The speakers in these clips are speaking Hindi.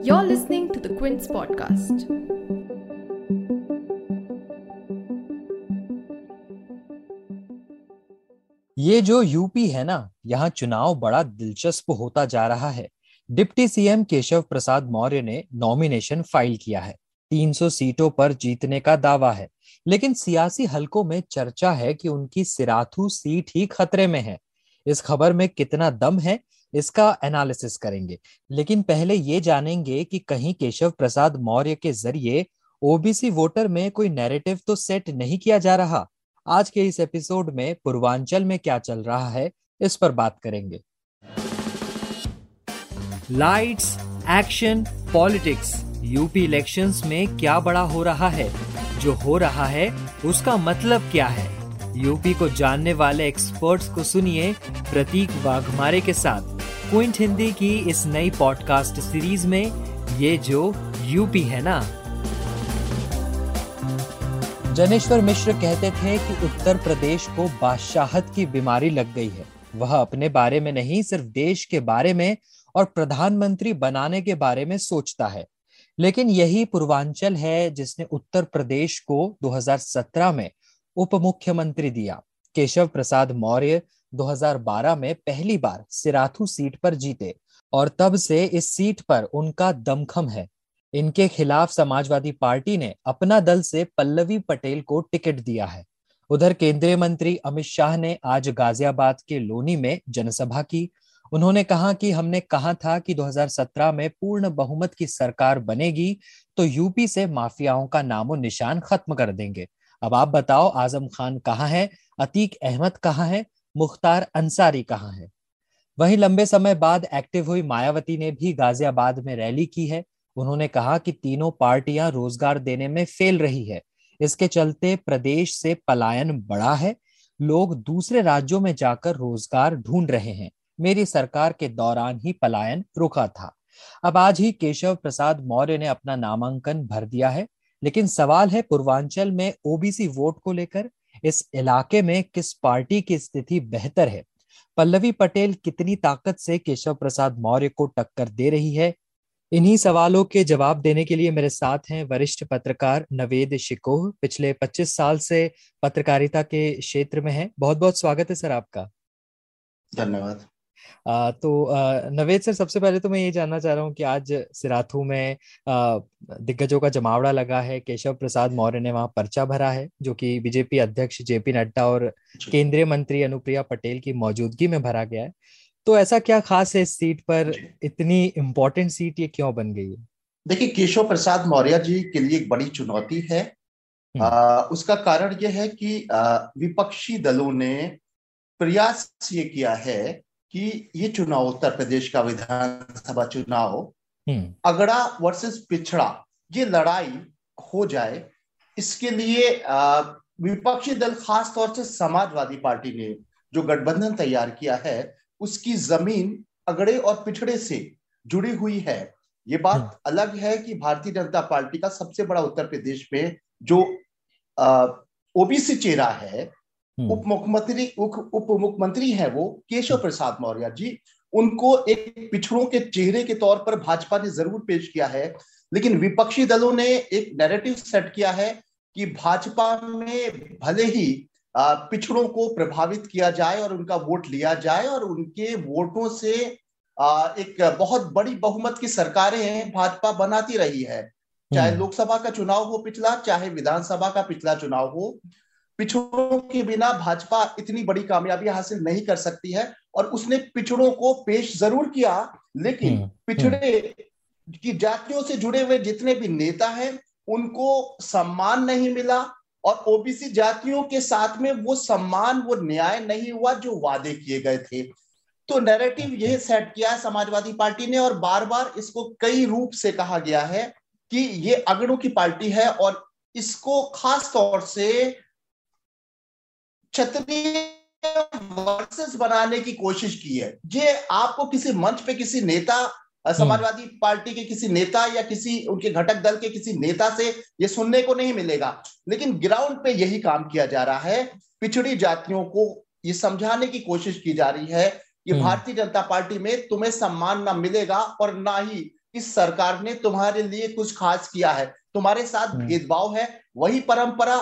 You're listening to the Quince podcast. ये जो यूपी है ना, यहाँ चुनाव बड़ा दिलचस्प होता जा रहा है। डिप्टी सीएम केशव प्रसाद मौर्य ने नॉमिनेशन फ़ाइल किया है। 300 सीटों पर जीतने का दावा है। लेकिन सियासी हलकों में चर्चा है कि उनकी सिराथू सीट ही खतरे में है। इस खबर में कितना दम है इसका एनालिसिस करेंगे। लेकिन पहले ये जानेंगे कि कहीं केशव प्रसाद मौर्य के ज़रिए ओबीसी वोटर में कोई नैरेटिव तो सेट नहीं किया जा रहा। आज के इस एपिसोड में पूर्वांचल में क्या चल रहा है, इस पर बात करेंगे। Lights action politics UP elections में क्या बड़ा हो रहा है? जो हो रहा है, उसका मतलब क्या है? यूपी को जानने वाले एक्सपर्ट्स को सुनिए प्रतीक वाघमारे के साथ। क्विंट हिंदी की इस नई पॉडकास्ट सीरीज़ में ये जो यूपी है ना। जनेश्वर मिश्र कहते थे कि उत्तर प्रदेश को बादशाहत की बीमारी लग गई है। वह अपने बारे में नहीं, सिर्फ़ देश के बारे में और प्रधानमंत्री बनाने के बारे में सोचता है। लेकिन यही पूर्वांचल है जिसने उत्तर प्रदेश को 2017 में उप मुख्यमंत्री दिया। केशव प्रसाद मौर्य 2012 में पहली बार सिराथू सीट पर जीते और तब से इस सीट पर उनका दमखम है। इनके खिलाफ समाजवादी पार्टी ने अपना दल से पल्लवी पटेल को टिकट दिया है। उधर केंद्रीय मंत्री अमित शाह ने आज गाजियाबाद के लोनी में जनसभा की। उन्होंने कहा कि हमने कहा था कि 2017 में पूर्ण बहुमत की सरकार बनेगी तो यूपी से माफियाओं का नामो निशान खत्म कर देंगे। अब आप बताओ, आज़म खान कहाँ है? अतीक अहमद कहाँ है? मुख्तार अंसारी कहाँ है? वहीं लंबे समय बाद एक्टिव हुई मायावती ने भी गाजियाबाद में रैली की है। उन्होंने कहा कि तीनों पार्टियाँ रोज़गार देने में फेल रही है। इसके चलते प्रदेश से पलायन बढ़ा है। लोग दूसरे राज्यों में जाकर रोज़गार ढूंढ रहे हैं। मेरी सरकार के दौरान ही पलायन रुका था। अब आज ही केशव प्रसाद मौर्य ने अपना नामांकन भर दिया है। लेकिन सवाल है पूर्वांचल में ओबीसी वोट को लेकर। इस इलाके में किस पार्टी की स्थिति बेहतर है? पल्लवी पटेल कितनी ताकत से केशव प्रसाद मौर्य को टक्कर दे रही है? इन्हीं सवालों के जवाब देने के लिए मेरे साथ हैं वरिष्ठ पत्रकार नवेद शिकोह। पिछले 25 साल से पत्रकारिता के क्षेत्र में हैं। बहुत बहुत स्वागत है सर आपका। धन्यवाद। तो नवेद सर सबसे पहले तो मैं ये जानना चाह रहा हूँ कि आज सिराथू में दिग्गजों का जमावड़ा लगा है केशव प्रसाद मौर्य ने वहाँ पर्चा भरा है जो कि बीजेपी अध्यक्ष जेपी नड्डा और केंद्रीय मंत्री अनुप्रिया पटेल की मौजूदगी में भरा गया है। तो ऐसा क्या खास है इस सीट पर? इतनी इम्पोर्टेंट सीट ये क्यों बन गई है? देखिए केशव प्रसाद मौर्य जी के लिए एक बड़ी चुनौती है। आ, हम्म। उसका कारण यह है कि आ, विपक्षी दलों ने प्रयास ये किया है कि ये चुनाव उत्तर प्रदेश का विधानसभा चुनाव हम्म। अगड़ा वर्सेस पिछड़ा ये लड़ाई हो जाए इसके लिए विपक्षी दल खास तौर से समाजवादी पार्टी ने जो गठबंधन तैयार किया है उसकी ज़मीन अगड़े और पिछड़े से जुड़ी हुई है ये बात हम्म। अलग है कि भारतीय जनता पार्टी का सबसे बड़ा उत्तर प्रदेश में जो ओबीसी चेहरा है। उप मुख्यमंत्री उप मुख्यमंत्री है वो केशव प्रसाद मौर्य जी। उनको एक पिछड़ों के चेहरे के तौर पर भाजपा ने ज़रूर पेश किया है लेकिन विपक्षी दलों ने एक नैरेटिव सेट किया है कि भाजपा में भले ही पिछड़ों को प्रभावित किया जाए और उनका वोट लिया जाए और उनके वोटों से एक बहुत बड़ी बहुमत की सरकारें भाजपा बनाती रही है। चाहे हम्म। लोकसभा का चुनाव हो पिछला चाहे विधानसभा का पिछला चुनाव हो पिछड़ों के बिना भाजपा इतनी बड़ी कामयाबी हासिल नहीं कर सकती है और उसने पिछड़ों को पेश ज़रूर किया लेकिन हम्म, हम्म। पिछड़े की जातियों से जुड़े हुए जितने भी नेता हैं उनको सम्मान नहीं मिला और ओबीसी जातियों के साथ में वो सम्मान वो न्याय नहीं हुआ जो वादे किए गए थे तो नैरेटिव यह सेट किया है समाजवादी पार्टी ने और बार बार इसको कई रूप से कहा गया है कि ये अगड़ों की पार्टी है और इसको खास तौर से क्षत्रिय वर्सेस बनाने की कोशिश की है ये आपको किसी मंच पे किसी नेता हम्म। समाजवादी पार्टी के किसी नेता या किसी उनके घटक दल के किसी नेता से ये सुनने को नहीं मिलेगा लेकिन ग्राउंड पे यही काम किया जा रहा है पिछड़ी जातियों को ये समझाने की कोशिश की जा रही है कि हम्म। भारतीय जनता पार्टी में तुम्हें सम्मान ना मिलेगा और ना ही इस सरकार ने तुम्हारे लिए कुछ खास किया है तुम्हारे साथ हम्म। भेदभाव है वही परंपरा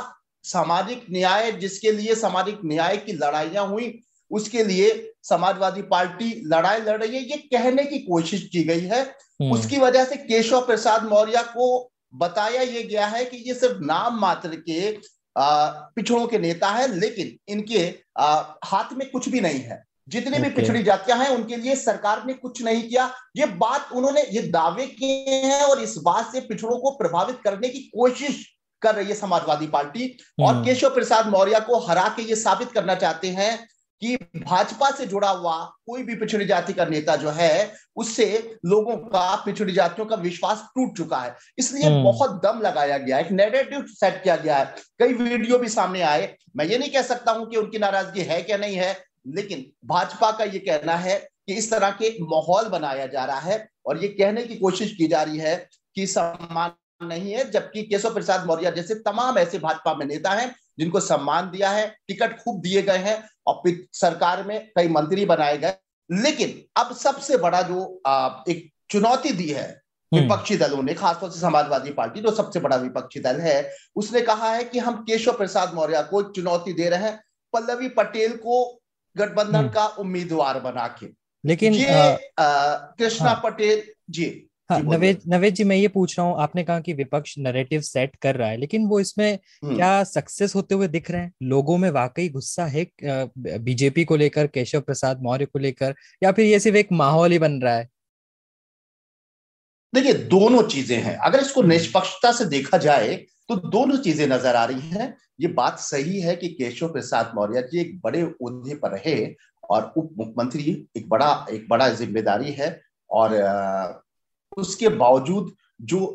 सामाजिक न्याय जिसके लिए सामाजिक न्याय की लड़ाइयाँ हुई उसके लिए समाजवादी पार्टी लड़ाई लड़ रही है ये कहने की कोशिश की गई है। हम्म। उसकी वजह से केशव प्रसाद मौर्य को बताया ये गया है कि ये सिर्फ़ नाम मात्र के पिछड़ों के नेता है लेकिन इनके आ, हाथ में कुछ भी नहीं है। जितने भी पिछड़ी जातियाँ हैं उनके लिए सरकार ने कुछ नहीं किया। ये बात उन्होंने ये दावे किए हैं और इस बात से पिछड़ों को प्रभावित करने की कोशिश कर रही है समाजवादी पार्टी। और हम्म। केशव प्रसाद मौर्य को हरा के ये साबित करना चाहते हैं कि भाजपा से जुड़ा हुआ कोई भी पिछड़ी जाति का नेता जो है उससे लोगों का पिछड़ी जातियों का विश्वास टूट चुका है। इसलिए हम्म। बहुत दम लगाया गया एक नेगेटिव सेट किया गया है। कई वीडियो भी सामने आए। मैं ये नहीं कह सकता हूँ कि उनकी नाराज़गी है क्या नहीं है लेकिन भाजपा का ये कहना है कि इस तरह के माहौल बनाया जा रहा है। और ये कहने की कोशिश की जा रही है कि सम्मान नहीं है जबकि केशव प्रसाद मौर्य जैसे तमाम ऐसे भाजपा में नेता हैं जिनको सम्मान दिया है टिकट खूब दिए गए हैं और सरकार में कई मंत्री बनाए गए लेकिन अब सबसे बड़ा जो एक चुनौती दी है हम्म। विपक्षी दलों ने खासतौर से समाजवादी पार्टी जो सबसे बड़ा विपक्षी दल है उसने कहा है कि हम केशव प्रसाद मौर्य को चुनौती दे रहे हैं पल्लवी पटेल को गठबंधन हम्म। का उम्मीदवार बना के लेकिन कृष्णा हाँ, पटेल जी हाँ नवेद नवेद जी मैं ये पूछ रहा हूँ आपने कहा कि विपक्ष नैरेटिव सेट कर रहा है लेकिन वो इसमें हम्म। क्या सक्सेस होते हुए दिख रहे हैं? लोगों में वाकई गुस्सा है बीजेपी को लेकर केशव प्रसाद मौर्य को लेकर या फिर ये सिर्फ़ एक माहौल ही बन रहा है? देखिए दोनों चीज़ें हैं। अगर इसको हम्म। निष्पक्षता से देखा जाए तो दोनों चीज़ें नज़र आ रही हैं। ये बात सही है कि केशव प्रसाद मौर्य जी एक बड़े उद्दे पर रहे और उप मुख्यमंत्री एक बड़ा एक बड़ा ज़िम्मेदारी है और उसके बावजूद जो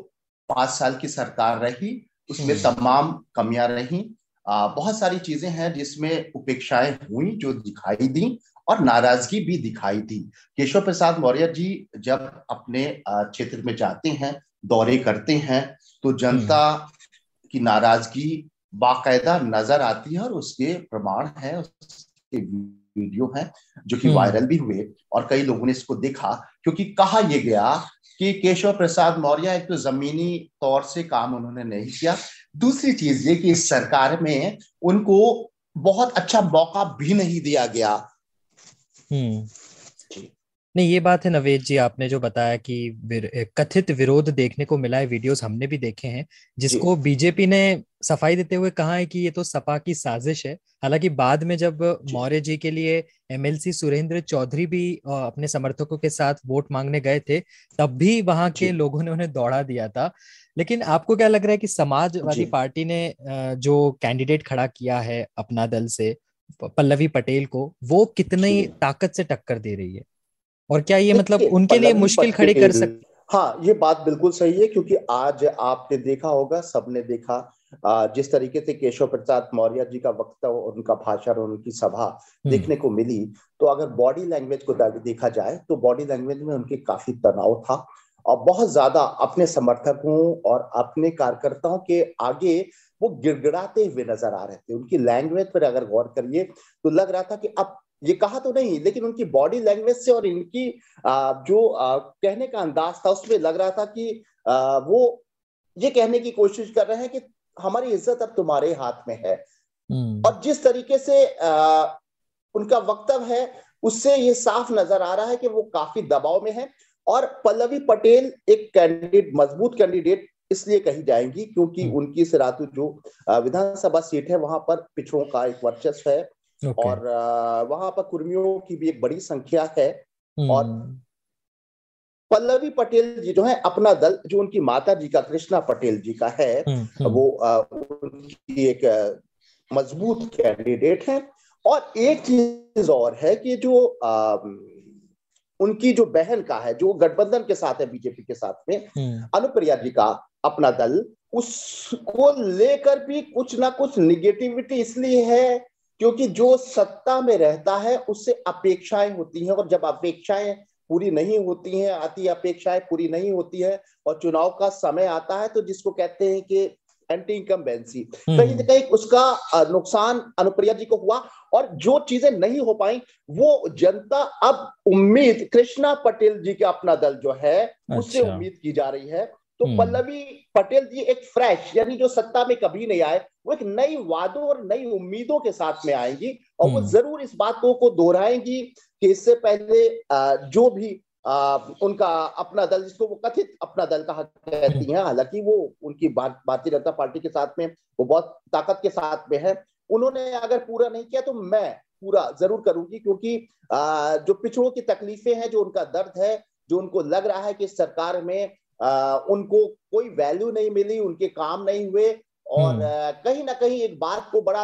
पाँच साल की सरकार रही उसमें हम्म। तमाम कमियाँ रही आ, बहुत सारी चीज़ें हैं जिसमें उपेक्षाएँ हुई जो दिखाई दी और नाराज़गी भी दिखाई दी केशव प्रसाद मौर्य जी जब अपने क्षेत्र में जाते हैं दौरे करते हैं तो जनता हम्म। की नाराज़गी बाकायदा नज़र आती है और उसके प्रमाण है उसके वीडियो है जो कि वायरल हम्म। भी हुए और कई लोगों ने इसको देखा क्योंकि कहा यह गया कि केशव प्रसाद मौर्य एक तो जमीनी तौर से काम उन्होंने नहीं किया। दूसरी चीज़ ये कि इस सरकार में उनको बहुत अच्छा मौका भी नहीं दिया गया। हम्म। नहीं ये बात है नवेद जी आपने जो बताया कि विर, कथित विरोध देखने को मिला है वीडियोस हमने भी देखे हैं जिसको बीजेपी ने सफ़ाई देते हुए कहा है कि ये तो सपा की साजिश है। हालाँकि बाद में जब मौर्य जी के लिए एमएलसी सुरेंद्र चौधरी भी अपने समर्थकों के साथ वोट मांगने गए थे तब भी वहाँ के लोगों ने उन्हें दौड़ा दिया था। लेकिन आपको क्या लग रहा है कि समाजवादी पार्टी ने जो कैंडिडेट खड़ा किया है अपना दल से पल्लवी पटेल को वो कितनी ताकत से टक्कर दे रही है? और क्या ये मतलब उनके लिए मुश्किल खड़ी कर सकते हाँ ये बात बिल्कुल सही है क्योंकि आज आपने देखा होगा सबने देखा जिस तरीके से केशव प्रसाद मौर्य जी का वक्तव्य और उनका भाषण और उनकी सभा हम्म। देखने को मिली। तो अगर बॉडी लैंग्वेज को देखा जाए तो बॉडी लैंग्वेज में उनके काफ़ी तनाव था। और बहुत ज़्यादा अपने समर्थकों और अपने कार्यकर्ताओं के आगे वो गिड़गिड़ाते हुए नज़र आ रहे थे। उनकी लैंग्वेज पर अगर गौर करिए तो लग रहा था कि अब ये कहा तो नहीं लेकिन उनकी बॉडी लैंग्वेज से और इनकी जो कहने का अंदाज था उसमें लग रहा था कि वो ये कहने की कोशिश कर रहे हैं कि हमारी इज़्ज़त अब तुम्हारे हाथ में है हम्म। और जिस तरीके से उनका वक्तव्य है उससे ये साफ़ नज़र आ रहा है कि वो काफ़ी दबाव में है और पल्लवी पटेल एक कैंडिडेट मज़बूत कैंडिडेट इसलिए कही जाएँगी क्योंकि हम्म। उनकी सिरातु जो विधानसभा सीट है वहाँ पर पिछड़ों का एक वर्चस्व है okay. और वहाँ पर कुर्मियों की भी एक बड़ी संख्या है hmm. और पल्लवी पटेल जी जो है अपना दल जो उनकी माता जी का कृष्णा पटेल जी का है hmm. वो उनकी एक मज़बूत कैंडिडेट है और एक चीज़ और है कि जो आ, उनकी जो बहन का है जो गठबंधन के साथ है बीजेपी के साथ में. अनुप्रिया जी का अपना दल उसको लेकर भी कुछ ना कुछ निगेटिविटी इसलिए है क्योंकि जो सत्ता में रहता है उससे अपेक्षाएँ होती हैं और जब अपेक्षाएँ पूरी नहीं होती हैं आती अपेक्षाएँ पूरी नहीं होती है और चुनाव का समय आता है तो जिसको कहते हैं कि एंटी इनकम्बेंसी कहीं ना कहीं उसका नुकसान अनुप्रिया जी को हुआ और जो चीज़ें नहीं हो पाई वो जनता अब उम्मीद कृष्णा पटेल जी का अपना दल जो है अच्छा। उससे। उम्मीद की जा रही है तो हम्म। पल्लवी पटेल जी एक फ्रेश यानी जो सत्ता में कभी नहीं आए वो एक नई वादों और नई उम्मीदों के साथ में आएँगी और वो हम्म। ज़रूर इस बातों को दोहराएँगी कि इससे पहले जो भी उनका अपना दल जिसको वो कथित अपना दल कहा कहती हैं हालाँकि वो उनकी भारतीय जनता पार्टी के साथ में वो बहुत ताकत के साथ में है उन्होंने अगर पूरा नहीं किया तो मैं पूरा ज़रूर करूँगी क्योंकि जो पिछड़ों की तकलीफें हैं जो उनका दर्द है जो उनको लग रहा है कि सरकार में उनको कोई वैल्यू नहीं मिली उनके काम नहीं हुए और हम्म। कहीं ना कहीं एक बात को बड़ा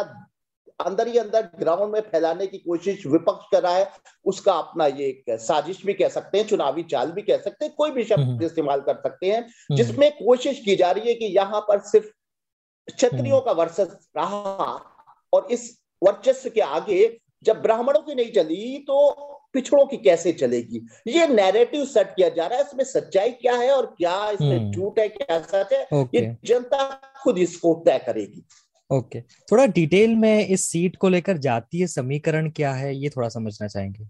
अंदर ही अंदर ग्राउंड में फैलाने की कोशिश विपक्ष कर रहा है उसका अपना ये एक साजिश भी कह सकते हैं चुनावी चाल भी कह सकते हैं कोई भी शब्द हम्म। इस्तेमाल कर सकते हैं हम्म। जिसमें कोशिश की जा रही है कि यहाँ पर सिर्फ़ क्षत्रियों का वर्चस्व रहा और इस वर्चस्व के आगे जब ब्राह्मणों की नहीं चली तो पिछड़ों की कैसे चलेगी? ये नैरेटिव सेट किया जा रहा है इसमें सच्चाई क्या है और क्या इसमें हम्म। झूठ है क्या सच है ये जनता खुद इसको तय करेगी। ओके। थोड़ा डिटेल में इस सीट को लेकर जातीय समीकरण क्या है ये थोड़ा समझना चाहेंगे।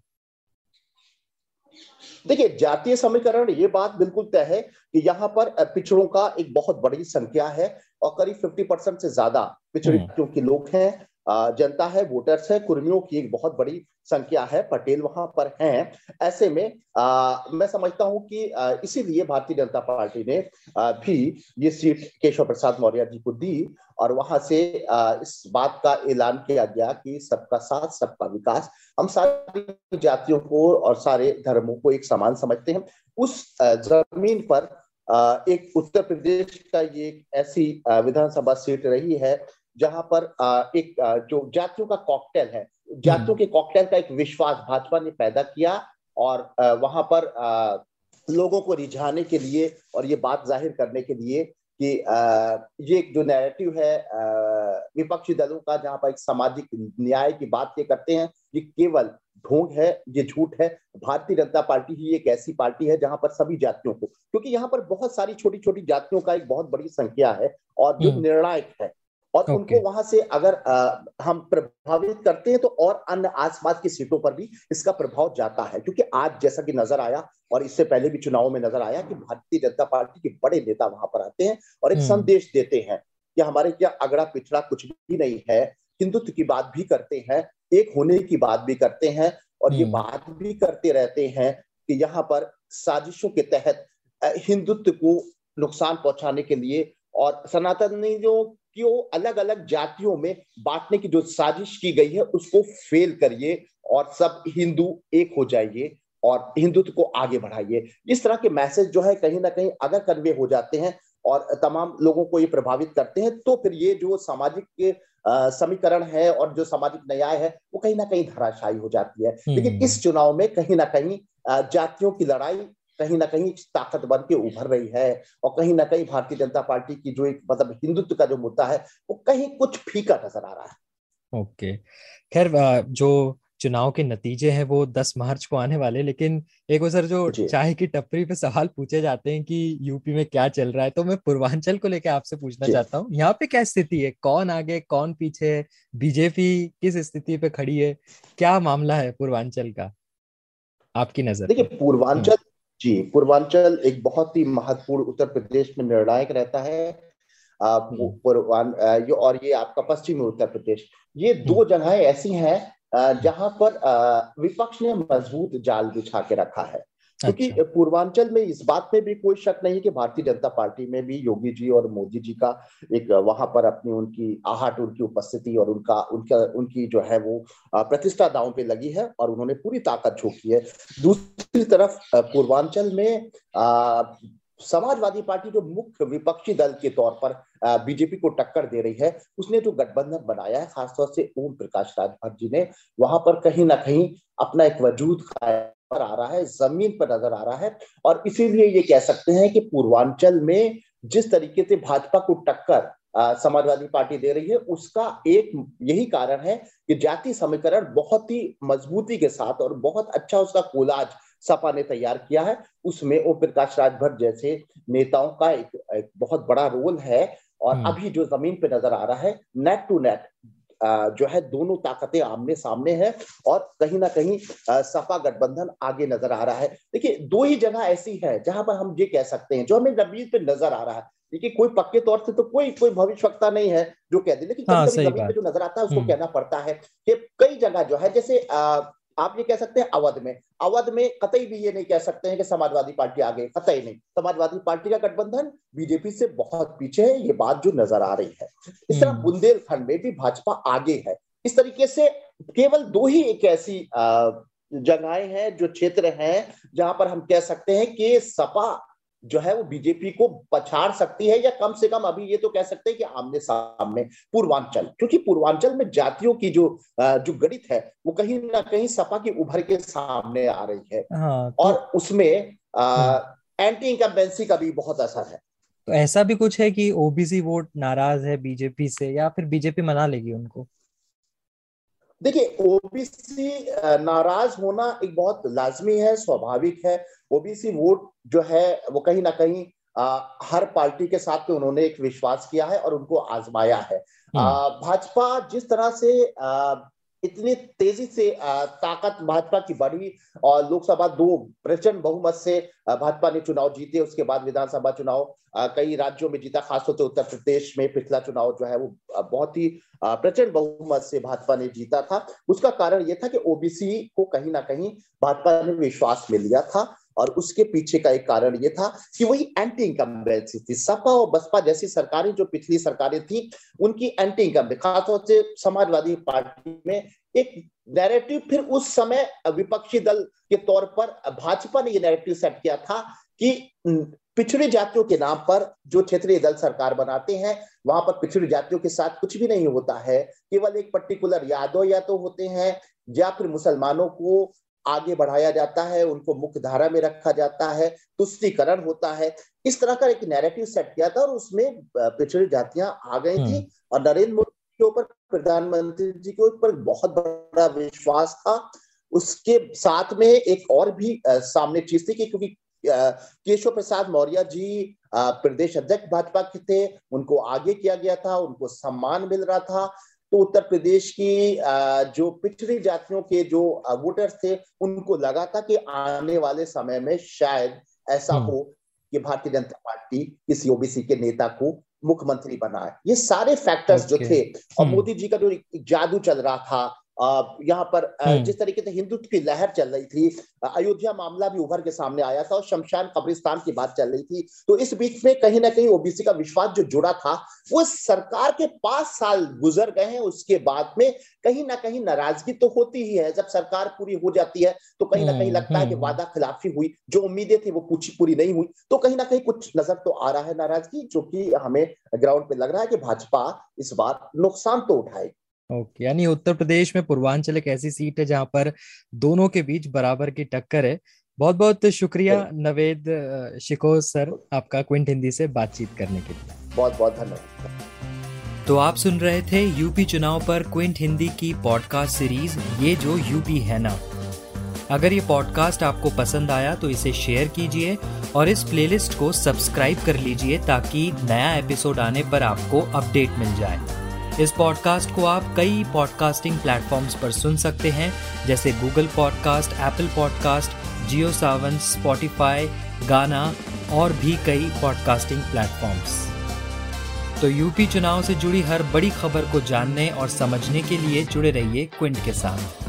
देखिए जातीय समीकरण ये बात बिल्कुल तय है कि यहाँ पर पिछड़ों का एक बहुत बड़ी संख्या है और करीब 50 परसेंट से ज़्यादा पिछड़े हम्म। के लोग हैं। जनता है वोटर्स है कुर्मियों की एक बहुत बड़ी संख्या है पटेल वहाँ पर हैं। ऐसे में आ, मैं समझता हूँ कि इसीलिए भारतीय जनता पार्टी ने आ, भी ये सीट केशव प्रसाद मौर्य जी को दी और वहाँ से आ, इस बात का ऐलान किया गया कि सबका साथ सबका विकास। हम सारी जातियों को और सारे धर्मों को एक समान समझते हैं। उस ज़मीन पर एक उत्तर प्रदेश का ये एक ऐसी विधानसभा सीट रही है जहाँ पर एक जो जातियों का कॉकटेल है जातियों हम्म। के कॉकटेल का एक विश्वास भाजपा ने पैदा किया और वहाँ पर लोगों को रिझाने के लिए और ये बात ज़ाहिर करने के लिए कि ये जो नैरेटिव है विपक्षी दलों का जहाँ पर एक सामाजिक न्याय की बात ये करते हैं ये केवल ढोंग है ये झूठ है भारतीय जनता पार्टी ही एक ऐसी पार्टी है जहाँ पर सभी जातियों को क्योंकि यहाँ पर बहुत सारी छोटी छोटी जातियों का एक बहुत बड़ी संख्या है और जो हम्म। निर्णायक है और okay. उनको वहाँ से अगर आ, हम प्रभावित करते हैं तो और अन्य आसपास की सीटों पर भी इसका प्रभाव जाता है क्योंकि आज जैसा कि नज़र आया और इससे पहले भी चुनाव में नज़र आया कि भारतीय जनता पार्टी के बड़े नेता वहाँ पर आते हैं और एक हम्म। संदेश देते हैं कि हमारे क्या अगड़ा पिछड़ा कुछ भी नहीं है हिंदुत्व की बात भी करते हैं एक होने की बात भी करते हैं और ये हम्म। बात भी करते रहते हैं कि यहाँ पर साजिशों के तहत हिंदुत्व को नुकसान पहुँचाने के लिए और सनातनियों को अलग अलग जातियों में बांटने की जो साजिश की गई है उसको फेल करिए और सब हिंदू एक हो जाइए और हिंदुत्व को आगे बढ़ाइए इस तरह के मैसेज जो है कहीं ना कहीं अगर कन्वे हो जाते हैं और तमाम लोगों को ये प्रभावित करते हैं तो फिर ये जो सामाजिक के समीकरण है और जो सामाजिक न्याय है वो कहीं ना कहीं धराशायी हो जाती है लेकिन हम्म। इस चुनाव में कहीं ना कहीं जातियों की लड़ाई कहीं ना कहीं ताकत बन के उभर रही है और कहीं ना कहीं भारतीय जनता पार्टी की जो एक मतलब हिंदुत्व का जो मुद्दा है वो कहीं कुछ फीका नज़र आ रहा है। ओके। खैर जो चुनाव के नतीजे हैं वो 10 मार्च को आने वाले लेकिन एक वो सर जो चाय की टपरी पे सवाल पूछे जाते हैं कि यूपी में क्या चल रहा है तो मैं पूर्वांचल को लेकर आपसे पूछना चाहता हूँ यहाँ पे क्या स्थिति है? कौन आगे कौन पीछे? है बीजेपी किस स्थिति पे खड़ी है? क्या मामला है पूर्वांचल का? आपकी नज़र। देखिए पूर्वांचल जी पूर्वांचल एक बहुत ही महत्वपूर्ण उत्तर प्रदेश में निर्णायक रहता है। पूर्वान ये और ये आपका पश्चिमी उत्तर प्रदेश। ये दो जगह जगहें ऐसी हैं जहाँ पर विपक्ष ने मज़बूत जाल बिछा के रखा है। क्योंकि अच्छा। पूर्वांचल में इस बात में भी कोई शक नहीं कि भारतीय जनता पार्टी में भी योगी जी और मोदी जी का एक वहाँ पर अपनी उनकी आहट उनकी उपस्थिति और उनका उनका उनकी जो है वो प्रतिष्ठा दांव पे लगी है और उन्होंने पूरी ताकत झोंकी है दूसरी तरफ़ पूर्वांचल में समाजवादी पार्टी जो मुख्य विपक्षी दल के तौर पर बीजेपी को टक्कर दे रही है उसने जो गठबंधन बनाया है खासतौर से ओम प्रकाश राजभर जी ने वहाँ पर कहीं ना कहीं अपना एक वजूद पर आ रहा है ज़मीन पर नज़र आ रहा है। और इसीलिए ये कह सकते हैं कि पूर्वांचल में जिस तरीके से भाजपा को टक्कर समाजवादी पार्टी दे रही है उसका एक यही कारण है कि जाति समीकरण बहुत ही मजबूती के साथ और बहुत अच्छा उसका कोलाज सपा ने तैयार किया है। उसमें ओम प्रकाश राजभर जैसे नेताओं का एक, एक बहुत बड़ा रोल है। और अभी जो ज़मीन पे नज़र आ रहा है नेट टू नेट जो है दोनों ताकतें आमने सामने हैं और कहीं ना कहीं सपा गठबंधन आगे नज़र आ रहा है। देखिए दो ही जगह ऐसी है जहाँ पर हम ये कह सकते हैं जो हमें ज़मीन पे नज़र आ रहा है। देखिए कोई पक्के तौर से तो कोई कोई भविष्यवक्ता नहीं है जो कह दे लेकिन हाँ, कभी जो नज़र आता है उसको हम्म। कहना पड़ता है कि कई जगह जो है जैसे आप ये कह सकते हैं अवध में। अवध में कतई भी ये नहीं कह सकते हैं कि समाजवादी पार्टी आगे कतई नहीं। समाजवादी पार्टी का गठबंधन बीजेपी से बहुत पीछे है ये बात जो नज़र आ रही है। इस तरह हम्म। बुंदेलखंड में भी भाजपा आगे है। इस तरीके से केवल दो ही एक ऐसी जगहें हैं जो क्षेत्र हैं जहाँ पर हम कह सकते हैं कि सपा जो है वो बीजेपी को पछाड़ सकती है या कम से कम अभी ये तो कह सकते हैं कि आमने सामने पूर्वांचल क्योंकि पूर्वांचल में जातियों की जो जो गणित है वो कहीं ना कहीं सपा की उभर के सामने आ रही है। हाँ, तो, और उसमें एंटी इनकम्बेंसी का भी बहुत असर है। तो ऐसा भी कुछ है कि ओबीसी वोट नाराज़ है बीजेपी से या फिर बीजेपी मना लेगी उनको? देखिए ओबीसी नाराज़ होना एक बहुत लाजमी है स्वाभाविक है ओबीसी वोट जो है वो कहीं ना कहीं आ, हर पार्टी के साथ में उन्होंने एक विश्वास किया है और उनको आजमाया है हम्म। भाजपा जिस तरह से आ, इतनी तेज़ी से ताकत भाजपा की बढ़ी और लोकसभा दो प्रचंड बहुमत से भाजपा ने चुनाव जीते। उसके बाद विधानसभा चुनाव कई राज्यों में जीता, खासतौर से उत्तर प्रदेश में पिछला चुनाव जो है वो बहुत ही प्रचंड बहुमत से भाजपा ने जीता था। उसका कारण यह था कि ओबीसी को कहीं ना कहीं भाजपा ने विश्वास में लिया था। और उसके पीछे का एक कारण ये था कि वही एंटी इनकम्बेंसी थी। सपा और बसपा जैसी सरकारें जो पिछली सरकारें थी, उनकी एंटी इनकम खासतौर से समाजवादी पार्टी में एक नैरेटिव फिर उस समय विपक्षी दल के तौर पर भाजपा ने ये नैरेटिव सेट किया था कि पिछड़ी जातियों के नाम पर जो क्षेत्रीय दल सरकार बनाते हैं, वहाँ पर पिछड़ी जातियों के साथ कुछ भी नहीं होता है। केवल एक पर्टिकुलर यादव या तो होते हैं या फिर मुसलमानों को आगे बढ़ाया जाता है उनको मुख्य धारा में रखा जाता है तुष्टिकरण होता है। इस तरह का एक नैरेटिव सेट किया था और उसमें पिछड़ी जातियाँ आ गई थी हम्म। और नरेंद्र मोदी के ऊपर प्रधानमंत्री जी के ऊपर बहुत बड़ा विश्वास था। उसके साथ में एक और भी आ, सामने चीज़ थी कि क्योंकि केशव प्रसाद मौर्य जी प्रदेश अध्यक्ष भाजपा के थे उनको आगे किया गया था उनको सम्मान मिल रहा था। तो उत्तर प्रदेश की जो पिछड़ी जातियों के जो वोटर्स थे उनको लगा था कि आने वाले समय में शायद ऐसा हम्म। हो कि भारतीय जनता पार्टी किसी ओबीसी के नेता को मुख्यमंत्री बनाए ये सारे फैक्टर्स जो थे और हम्म। मोदी जी का जो जादू चल रहा था यहाँ पर हम्म। जिस तरीके से हिंदुत्व की लहर चल रही थी अयोध्या मामला भी उभर के सामने आया था और शमशान कब्रिस्तान की बात चल रही थी तो इस बीच में कहीं ना कहीं ओबीसी का विश्वास जो जुड़ा था वो सरकार के पाँच साल गुजर गए हैं उसके बाद में कहीं ना कहीं नाराज़गी तो होती ही है जब सरकार पूरी हो जाती है तो कहीं ना कहीं हम्म, लगता है कि हम्म। वादा खिलाफी हुई जो उम्मीदें थी वो कुछ पूरी नहीं हुई तो कहीं ना कहीं कुछ नज़र तो आ रहा है नाराज़गी जो कि हमें ग्राउंड पे लग रहा है कि भाजपा इस बार नुकसान तो उठाएगी ओके यानी उत्तर प्रदेश में पूर्वांचल एक ऐसी सीट है जहाँ पर दोनों के बीच बराबर की टक्कर है। बहुत बहुत शुक्रिया नवेद शिको सर आपका क्विंट हिंदी से बातचीत करने के लिए। बहुत बहुत धन्यवाद। तो आप सुन रहे थे यूपी चुनाव पर क्विंट हिंदी की पॉडकास्ट सीरीज़ ये जो यूपी है ना। अगर ये पॉडकास्ट आपको पसंद आया तो इसे शेयर कीजिए और इस प्लेलिस्ट को सब्सक्राइब कर लीजिए ताकि नया एपिसोड आने पर आपको अपडेट मिल जाए। इस पॉडकास्ट को आप कई पॉडकास्टिंग प्लेटफॉर्म्स पर सुन सकते हैं, जैसे Google podcast Apple podcast Jio Saavn Spotify Gaana और भी कई पॉडकास्टिंग प्लेटफॉर्म्स तो यूपी चुनाव से जुड़ी हर बड़ी खबर को जानने और समझने के लिए जुड़े रहिए क्विंट के साथ।